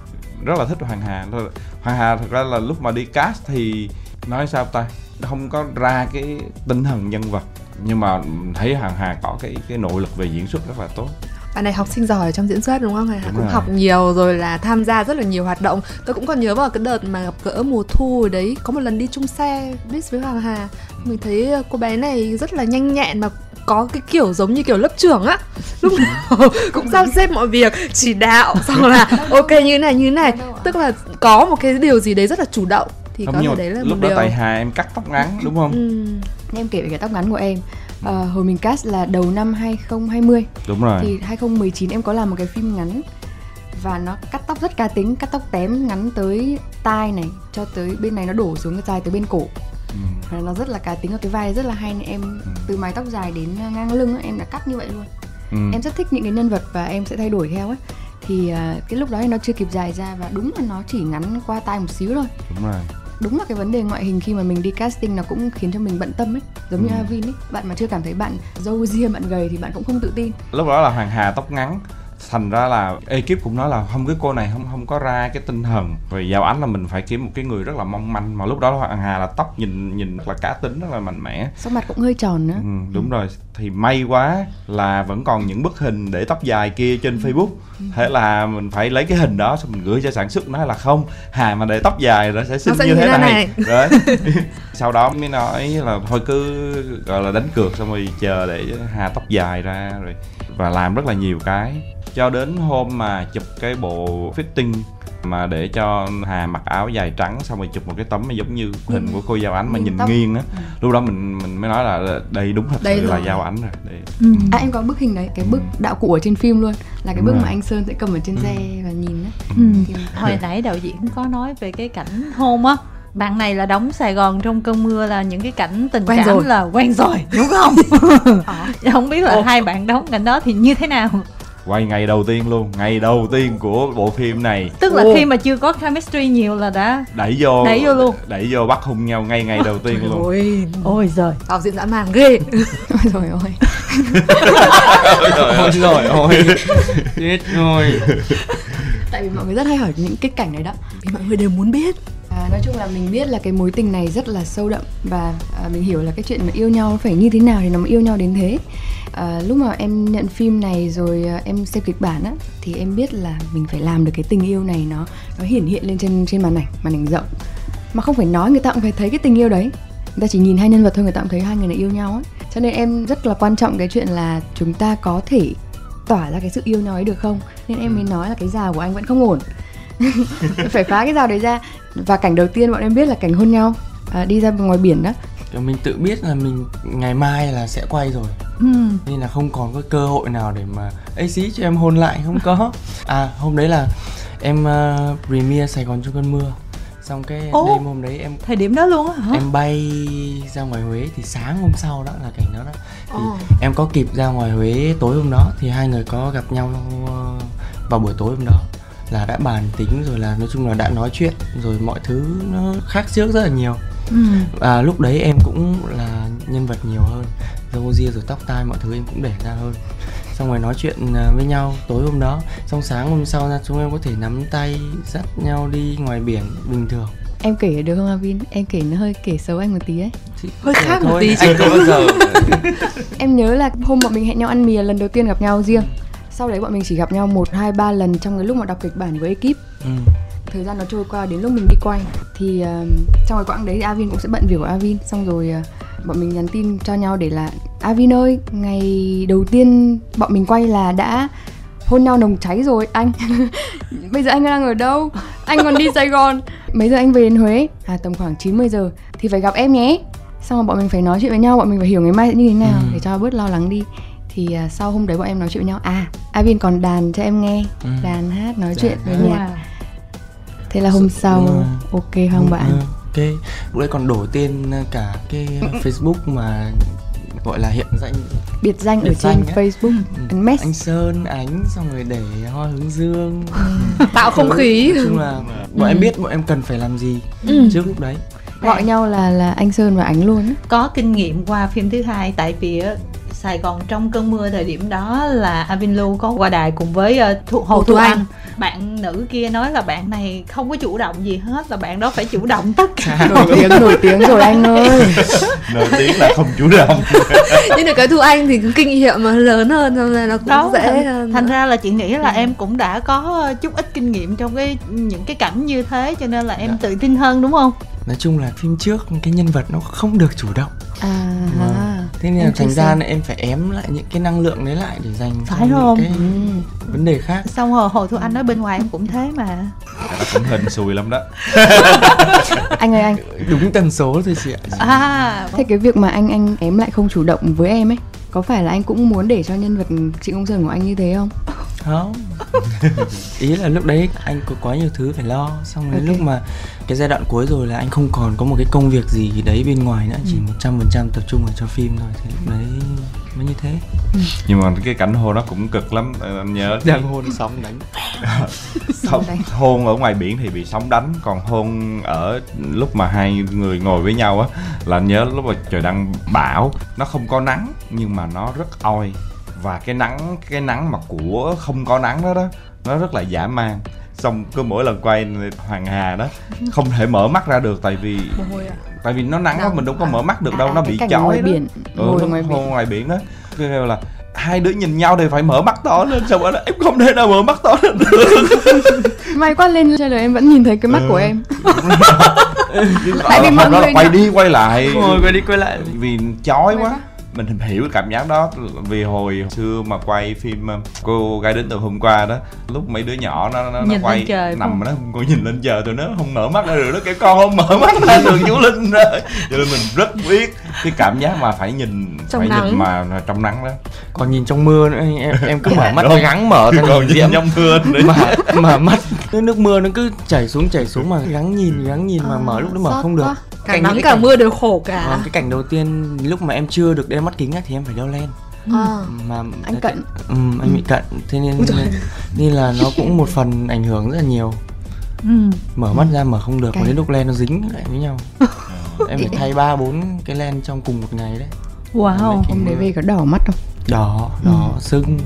Rất là thích Hoàng Hà. Hoàng Hà thật ra là lúc mà đi cast thì nói sao ta? Không có ra cái tinh thần nhân vật. Nhưng mà thấy Hoàng Hà có cái cái nội lực về diễn xuất rất là tốt bạn này học sinh giỏi trong diễn xuất đúng không Đúng cũng rồi. học nhiều rồi là tham gia rất là nhiều hoạt động. Tôi cũng còn nhớ vào cái đợt mà gặp gỡ mùa thu rồi đấy có một lần đi chung xe biết với Hoàng Hà. Mình thấy cô bé này rất là nhanh nhẹn mà có cái kiểu giống như kiểu lớp trưởng á. Lúc nào cũng sắp xếp mọi việc chỉ đạo xong là ok như thế này như thế này tức là có một cái điều gì đấy rất là chủ động. Thì không có thể đấy là một lúc đó điều tại Hà em cắt tóc ngắn đúng không? Ừ. em kể về cái tóc ngắn của em Ờ, hồi mình cast là đầu năm 2020 đúng rồi. Thì 2019 em có làm một cái phim ngắn và nó cắt tóc rất cá tính cắt tóc tém ngắn tới tai này cho tới bên này nó đổ xuống cái dài tới bên cổ. Ừ. và nó rất là cá tính và cái vai rất là hay nên em từ mái tóc dài đến ngang lưng em đã cắt như vậy luôn. Ừ. em rất thích những cái nhân vật và em sẽ thay đổi theo ấy thì à, cái lúc đó thì nó chưa kịp dài ra và đúng là nó chỉ ngắn qua tai một xíu thôi. Đúng rồi đúng là cái vấn đề ngoại hình khi mà mình đi casting nó cũng khiến cho mình bận tâm ấy giống như Ừ. Avin ấy. Bạn mà chưa cảm thấy bạn dâu ria bạn gầy thì bạn cũng không tự tin. Lúc đó là Hoàng Hà tóc ngắn thành ra là ekip cũng nói là không cái cô này không không có ra cái tinh thần. Rồi giao ánh là mình phải kiếm một cái người rất là mong manh mà lúc đó Hoàng Hà là tóc nhìn nhìn rất là cá tính rất là mạnh mẽ. Sau mặt cũng hơi tròn nữa. Ừ, đúng rồi thì may quá là vẫn còn những bức hình để tóc dài kia trên Facebook. Thế là mình phải lấy cái hình đó xong mình gửi cho sản xuất nói là không Hà mà để tóc dài nó sẽ xinh sẽ như thế này. này. đấy. Sau đó mới nói là thôi cứ gọi là đánh cược xong rồi chờ để Hà tóc dài ra rồi và làm rất là nhiều cái. Cho đến hôm mà chụp cái bộ fitting mà để cho hà mặc áo dài trắng xong rồi chụp một cái tấm mà giống như hình của cô giao ánh mà nhìn tóc. nghiêng á. Lúc đó mình mình mới nói là đây đúng thật Đây sự là giao ánh rồi. Đây. Ừ. À em có bức hình đấy, cái bức đạo cụ ở trên phim luôn Là cái bức mà anh Sơn sẽ cầm ở trên xe và nhìn á. Ừ. Thì- hồi nãy đạo diễn có nói về cái cảnh hôn á. Bạn này là đóng Sài Gòn trong cơn mưa là những cái cảnh tình Quen cảm rồi. là quen rồi đúng không? không biết là hai bạn đóng cảnh đó thì như thế nào? Quay ngày đầu tiên luôn ngày đầu tiên của bộ phim này. Tức là Ồ. khi mà chưa có chemistry nhiều là đã đẩy vô Đẩy vô luôn. đẩy vô bắt hung nhau ngay ngày đầu tiên luôn. Ôi, ôi giời. Đạo diễn dã man ghê. Ôi rồi ôi ôi rồi ôi chết rồi. Tại vì mọi người rất hay hỏi những cái cảnh này đó. Vì mọi người đều muốn biết Nói chung là mình biết là cái mối tình này rất là sâu đậm Và à, mình hiểu là cái chuyện mà yêu nhau phải như thế nào thì nó mới yêu nhau đến thế. À, Lúc mà em nhận phim này rồi à, em xem kịch bản á Thì em biết là mình phải làm được cái tình yêu này nó nó hiển hiện lên trên trên màn ảnh, màn ảnh rộng. Mà không phải nói người ta cũng phải thấy cái tình yêu đấy. Người ta chỉ nhìn hai nhân vật thôi người ta cũng thấy hai người này yêu nhau ấy Cho nên em rất là quan trọng cái chuyện là chúng ta có thể tỏa ra cái sự yêu nhau ấy được không? Nên em mới nói là cái già của anh vẫn không ổn. phải phá cái rào đấy ra. Và cảnh đầu tiên bọn em biết là cảnh hôn nhau. À, đi ra ngoài biển đó. Mình tự biết là mình ngày mai là sẽ quay rồi. Ừ. nên là không còn có cơ hội nào để mà ấy xí cho em hôn lại. Không có. À hôm đấy là em uh, premiere Sài Gòn trong cơn mưa. Xong cái Ồ. đêm hôm đấy em thời điểm đó luôn á hả? em bay ra ngoài Huế thì sáng hôm sau đó là cảnh đó đó. Thì Ồ. em có kịp ra ngoài Huế tối hôm đó thì hai người có gặp nhau ờ, vào buổi tối hôm đó là đã bàn tính rồi là nói chung là đã nói chuyện rồi mọi thứ nó khác trước rất là nhiều. Ừ. và lúc đấy em cũng là nhân vật nhiều hơn râu ria rồi tóc tai mọi thứ em cũng để ra hơn. Xong rồi nói chuyện à, với nhau tối hôm đó xong sáng hôm sau ra chúng em có thể nắm tay dắt nhau đi ngoài biển bình thường. Em kể được không Avin? Em kể nó hơi kể xấu anh một tí ấy. Hơi khác một tí chứ. anh không bao giờ. Em nhớ là hôm bọn mình hẹn nhau ăn mì lần đầu tiên gặp nhau riêng sau đấy bọn mình chỉ gặp nhau một hai ba lần trong cái lúc mà đọc kịch bản với ekip. Ừ. thời gian nó trôi qua đến lúc mình đi quay. Thì um, trong cái quãng đấy thì Avin cũng sẽ bận việc của Avin. Xong rồi uh, bọn mình nhắn tin cho nhau để là Avin ơi ngày đầu tiên bọn mình quay là đã hôn nhau nồng cháy rồi anh. Bây giờ anh đang ở đâu? Anh còn đi Sài Gòn. Mấy giờ anh về đến Huế? À tầm khoảng 90 giờ. Thì phải gặp em nhé. Xong rồi bọn mình phải nói chuyện với nhau bọn mình phải hiểu ngày mai sẽ như thế nào Ừ. để cho bớt lo lắng đi thì à, sau hôm đấy bọn em nói chuyện với nhau à Avin còn đàn cho em nghe Ừ. đàn hát nói Đàn chuyện với hát. nhạc Thế là hôm sau Ừ. ok không bạn? Ừ, ok lúc đấy còn đổi tên cả cái Facebook mà gọi là hiện danh Biệt danh ở Biệt trên danh á. Facebook, Ừ. anh Mess. anh Sơn ánh xong rồi để hoa hướng dương Tạo không khí nói chung là bọn em biết bọn em cần phải làm gì Ừ. trước lúc đấy Gọi nhau là là anh Sơn và Ánh luôn á. có kinh nghiệm qua phim thứ hai tại vì á, Sài Gòn trong cơn mưa thời điểm đó là Avin Lu có qua đài cùng với uh, Thu, Hồ Thu Anh. Anh. Bạn nữ kia nói là bạn này không có chủ động gì hết là bạn đó phải chủ động tất cả. Nổi tiếng nổi tiếng rồi anh ơi. nổi tiếng là không chủ động Nhưng được cái Thu Anh thì kinh nghiệm mà lớn hơn cho nên nó cũng đó dễ thành, hơn thành ra là chị nghĩ là em cũng đã có chút ít kinh nghiệm trong cái những cái cảnh như thế cho nên là em Dạ. tự tin hơn đúng không? nói chung là phim trước cái nhân vật nó không được chủ động À Vâng. Thế nên là thành ra là em phải ém lại những cái năng lượng đấy lại để dành cho Phải những không? cái Ừ. vấn đề khác Xong rồi Hồ Thu Anh nói bên ngoài em cũng thế mà. nó cũng hình xùi lắm đó Anh ơi anh, đúng tần số thôi chị ạ À, thế cái việc mà anh anh em lại không chủ động với em ấy, có phải là anh cũng muốn để cho nhân vật chị Công Sơn của anh như thế không? Không. Ý là lúc đấy anh có quá nhiều thứ phải lo. Xong đến Ok. lúc mà cái giai đoạn cuối rồi là anh không còn có một cái công việc gì đấy bên ngoài nữa chỉ một trăm phần trăm tập trung vào cho phim thôi. Thì lúc đấy mới như thế. Nhưng mà cái cảnh hôn nó cũng cực lắm anh nhớ cái- đang hôn sóng đánh. Đánh. hôn ở ngoài biển thì bị sóng đánh. Còn hôn ở lúc mà hai người ngồi với nhau á là anh nhớ lúc mà trời đang bão nó không có nắng nhưng mà nó rất oi và cái nắng cái nắng mà của không có nắng đó đó nó rất là dã man. Xong cứ mỗi lần quay hoàng hà đó không thể mở mắt ra được tại vì tại vì nó nắng quá mình đâu có mở mắt được đâu nó cái bị chói ngoài đó. biển, ừ, ngồi ngoài biển. ngoài biển đó. Cứ kêu là hai đứa nhìn nhau thì phải mở mắt to lên xong rồi nó em không thể nào mở mắt to lên được. May quá lên trailer em vẫn nhìn thấy cái mắt của em. tại vì mọi người quay đi quay lại. Quay đi quay lại. Vì chói quá. Mình hiểu cảm giác đó. Vì hồi xưa mà quay phim ờ, cô gái đến từ hôm qua đó lúc mấy đứa nhỏ nó nó, nó quay trời, nằm mà nó cô nhìn lên trời tụi nó không mở mắt ra được nó kêu con không mở mắt ra được chú linh ơi. Cho nên mình rất biết cái cảm giác mà phải nhìn Trong phải nắng. nhìn mà trong nắng đó. Còn nhìn trong mưa nữa em em cứ mở mắt gắng mở thành còn nhìn diễm trong mưa nữa. Mà mà mắt. Cái nước mưa nó cứ chảy xuống chảy xuống mà gắng nhìn gắng nhìn mà mở lúc đó mở không được. Cả Cảnh- nắng cả cảnh- mưa đều khổ cả. Vâng, cái cảnh đầu tiên lúc mà em chưa được đeo mắt kính á thì em phải đeo len. À. mà Anh cận. ừ, anh bị cận. Thế nên nên, nên là nó cũng một phần ảnh hưởng rất là nhiều. Ừ. mở mắt ra mở không được mà Cái- đến lúc len nó dính lại với nhau. Em phải thay ba bốn cái len trong cùng một ngày đấy. Wow Hôm đấy về có đỏ mắt không? đỏ đỏ sưng.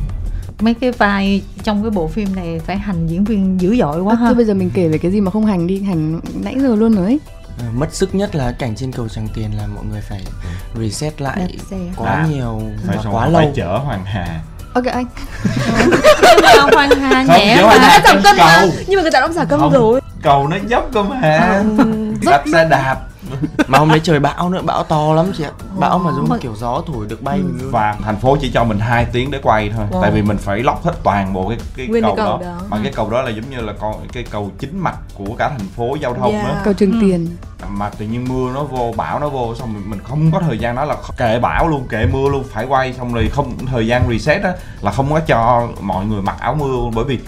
Mấy cái vai trong cái bộ phim này phải hành diễn viên dữ dội quá Ơ, ha. Thôi bây giờ mình kể về cái gì mà không hành đi Hành nãy giờ luôn rồi ấy. À, mất sức nhất là cảnh trên cầu Tràng Tiền là mọi người phải reset lại quá À, nhiều phải và quá lâu. phải chở hoàng hà. Ok anh. Nhưng mà Hoàng Hà Không, nhẹ chở mà. Hoàng Hà giảm cân mà cầu. nhưng mà người ta đã giảm cân Không. rồi. cầu nó dốc cơ mà. Đạp xe đạp mà hôm đấy trời bão nữa bão to lắm chị ạ bão mà giống Mà- kiểu gió thổi được bay luôn và thành phố chỉ cho mình 2 tiếng để quay thôi Wow. tại vì mình phải lóc hết toàn bộ cái cái Nguyên cầu, cái cầu đó. đó. mà cái cầu đó là giống như là con cái cầu chính mạch của cả thành phố giao thông Yeah. đó Cầu Trường Ừ. Tiền mà tự nhiên mưa nó vô bão nó vô xong mình, mình không có thời gian đó là kệ bão luôn kệ mưa luôn phải quay xong rồi không thời gian reset á là không có cho mọi người mặc áo mưa luôn bởi vì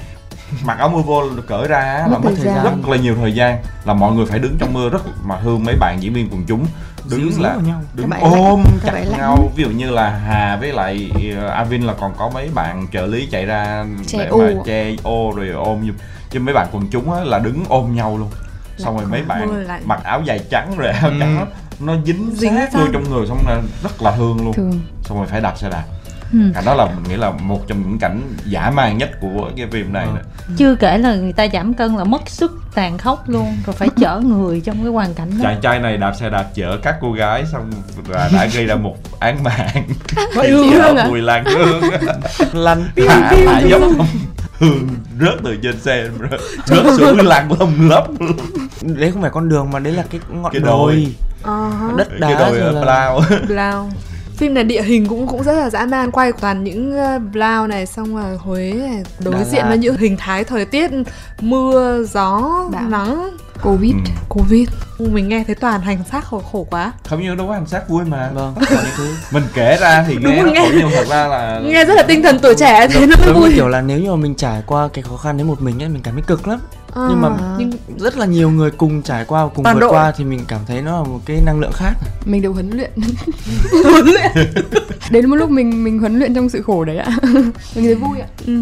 mặc áo mưa vô cởi ra á là Mất mất thời gian. rất là nhiều thời gian. Là mọi người phải đứng trong mưa rất mà thương mấy bạn diễn viên quần chúng. Đứng Díu là nhau. đứng lạnh, ôm chặt nhau. Ví dụ như là Hà với lại uh, Avin là còn có mấy bạn trợ lý chạy ra Che để ô. mà che ô rồi ôm chứ mấy bạn quần chúng á là đứng ôm nhau luôn. Xong rồi mấy bạn mặc áo dài trắng rồi áo Ừ. trắng nó dính, Dính vô trong người xong là rất là thương luôn. Thường xong rồi phải đạp xe đạp Ừ. cảnh đó là mình nghĩ là một trong những cảnh dã man nhất của cái phim này nè. Chưa kể là người ta giảm cân là mất sức tàn khốc luôn rồi phải chở người trong cái hoàn cảnh đó. Chàng trai này đạp xe đạp chở các cô gái xong là đã gây ra một án mạng. Có yêu hương à? Bùi Lan Hương. Lăn hạ hạ dốc không? hương rớt từ trên xe rớt, rớt xuống lăn lông lấp. Đấy không phải con đường mà đấy là cái ngọn Cái đồi, đồi. Ờ. Hả. đất cái đá đồi rồi ở là Blau. Blau phim này địa hình cũng cũng rất là dã man quay toàn những uh, Blau này xong rồi Huế này đối Đà diện Lạt. với những hình thái thời tiết mưa gió Bão. nắng. Covid. Ừ. covid. Mình nghe thấy toàn hành xác khổ khổ quá. Không như đâu có hành xác vui mà. Vâng. Có những thứ mình kể ra thì Đúng nghe nó nghe. khổ nhưng thật ra là nghe rất là tinh thần tuổi trẻ thế nó mới vui. kiểu là nếu như mà mình trải qua cái khó khăn đấy một mình ấy mình cảm thấy cực lắm Ờ, nhưng mà nhưng rất là nhiều người cùng trải qua cùng Toàn vượt đội. qua thì mình cảm thấy nó là một cái năng lượng khác. Mình được huấn luyện. Huấn luyện. Đến một lúc mình mình huấn luyện trong sự khổ đấy ạ. Mình thấy vui ạ. Ừ.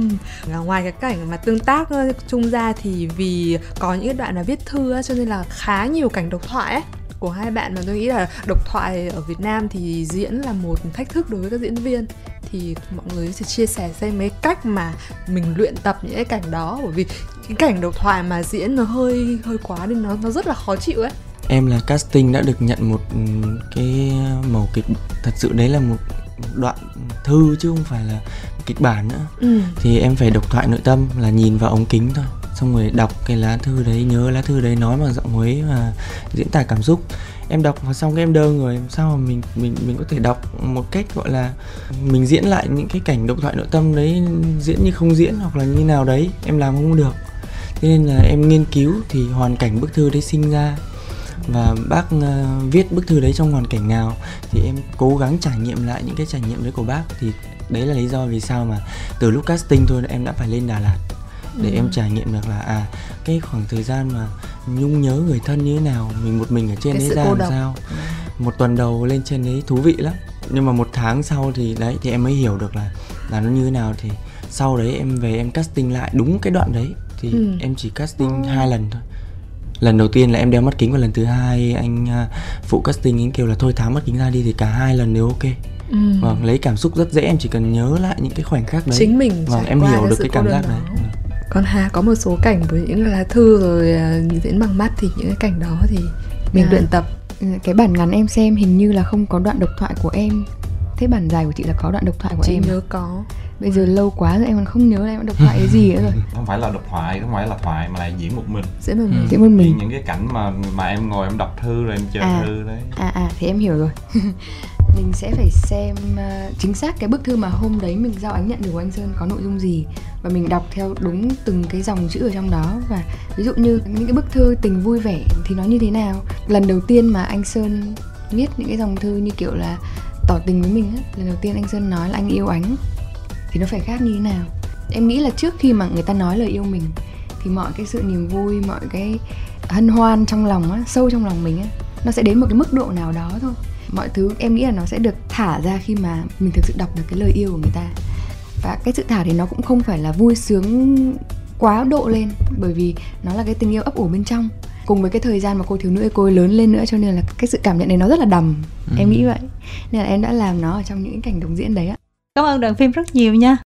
Và ngoài cái cảnh mà tương tác ờ, chung ra thì vì có những cái đoạn là viết thư á, cho nên là khá nhiều cảnh độc thoại ấy của hai bạn. Mà tôi nghĩ là độc thoại ở Việt Nam thì diễn là một thách thức đối với các diễn viên thì mọi người sẽ chia sẻ xem mấy cách mà mình luyện tập những cái cảnh đó. Bởi vì cái cảnh độc thoại mà diễn nó hơi hơi quá nên nó nó rất là khó chịu ấy. Em là casting đã được nhận một ừm, cái màu kịch thật sự đấy là một đoạn thư chứ không phải là kịch bản nữa. Ừ. thì em phải độc thoại nội tâm là nhìn vào ống kính thôi xong rồi đọc cái lá thư đấy nhớ lá thư đấy nói bằng giọng huế và diễn tả cảm xúc em đọc và xong cái em đơ người làm sao mà mình mình mình có thể đọc một cách gọi là mình diễn lại những cái cảnh độc thoại nội tâm đấy diễn như không diễn hoặc là như nào đấy em làm không được. Thế nên là em nghiên cứu thì hoàn cảnh bức thư đấy sinh ra và bác ờ, viết bức thư đấy trong hoàn cảnh nào thì em cố gắng trải nghiệm lại những cái trải nghiệm đấy của bác. Thì đấy là lý do vì sao mà từ lúc casting thôi em đã phải lên Đà Lạt để em trải nghiệm được là à cái khoảng thời gian mà nhung nhớ người thân như thế nào mình một mình ở trên Cái đấy ra làm độc. sao? Một tuần đầu lên trên đấy thú vị lắm. Nhưng mà một tháng sau thì đấy thì em mới hiểu được là là nó như thế nào. Thì sau đấy em về em casting lại đúng cái đoạn đấy. Thì Ừ. em chỉ casting hai lần thôi. Lần đầu tiên là em đeo mắt kính và lần thứ hai anh à, phụ casting anh kêu là thôi tháo mắt kính ra đi thì cả hai lần đều ok. Ừ. vâng lấy cảm xúc rất dễ em chỉ cần nhớ lại những cái khoảnh khắc đấy. Chính mình vâng trải em qua hiểu được sự cái cô cảm đơn giác đó. đấy Còn Hà có một số cảnh với những lá thư rồi à, diễn bằng mắt thì những cái cảnh đó thì mình À. luyện tập. Ừ, Cái bản ngắn em xem hình như là không có đoạn độc thoại của em. Thế bản dài của chị là có đoạn độc thoại của chị em à? nhớ có. Bây giờ lâu quá rồi em còn không nhớ là em đã độc thoại cái gì nữa rồi. Không phải là độc thoại không phải là thoại mà là diễn một mình. Diễn một Ừ. mình Diễn một những, mình. những cái cảnh mà mà em ngồi em đọc thư rồi em chờ À. thư đấy. À à thì em hiểu rồi mình sẽ phải xem uh, chính xác cái bức thư mà hôm đấy mình giao ánh nhận được của anh Sơn có nội dung gì và mình đọc theo đúng từng cái dòng chữ ở trong đó. Và ví dụ như những cái bức thư tình vui vẻ thì nó như thế nào? Lần đầu tiên mà anh Sơn viết những cái dòng thư như kiểu là tỏ tình với mình á lần đầu tiên anh Sơn nói là anh yêu ánh thì nó phải khác như thế nào? Em nghĩ là trước khi mà người ta nói lời yêu mình thì mọi cái sự niềm vui mọi cái hân hoan trong lòng á sâu trong lòng mình á nó sẽ đến một cái mức độ nào đó thôi mọi thứ em nghĩ là nó sẽ được thả ra khi mà mình thực sự đọc được cái lời yêu của người ta. Và cái sự thả thì nó cũng không phải là vui sướng quá độ lên bởi vì nó là cái tình yêu ấp ủ bên trong. Cùng với cái thời gian mà cô thiếu nữ cô ấy lớn lên nữa cho nên là cái sự cảm nhận này nó rất là đầm. Ừ. em nghĩ vậy. Nên là em đã làm nó ở trong những cảnh đồng diễn đấy ạ. Cảm ơn đoàn phim rất nhiều nha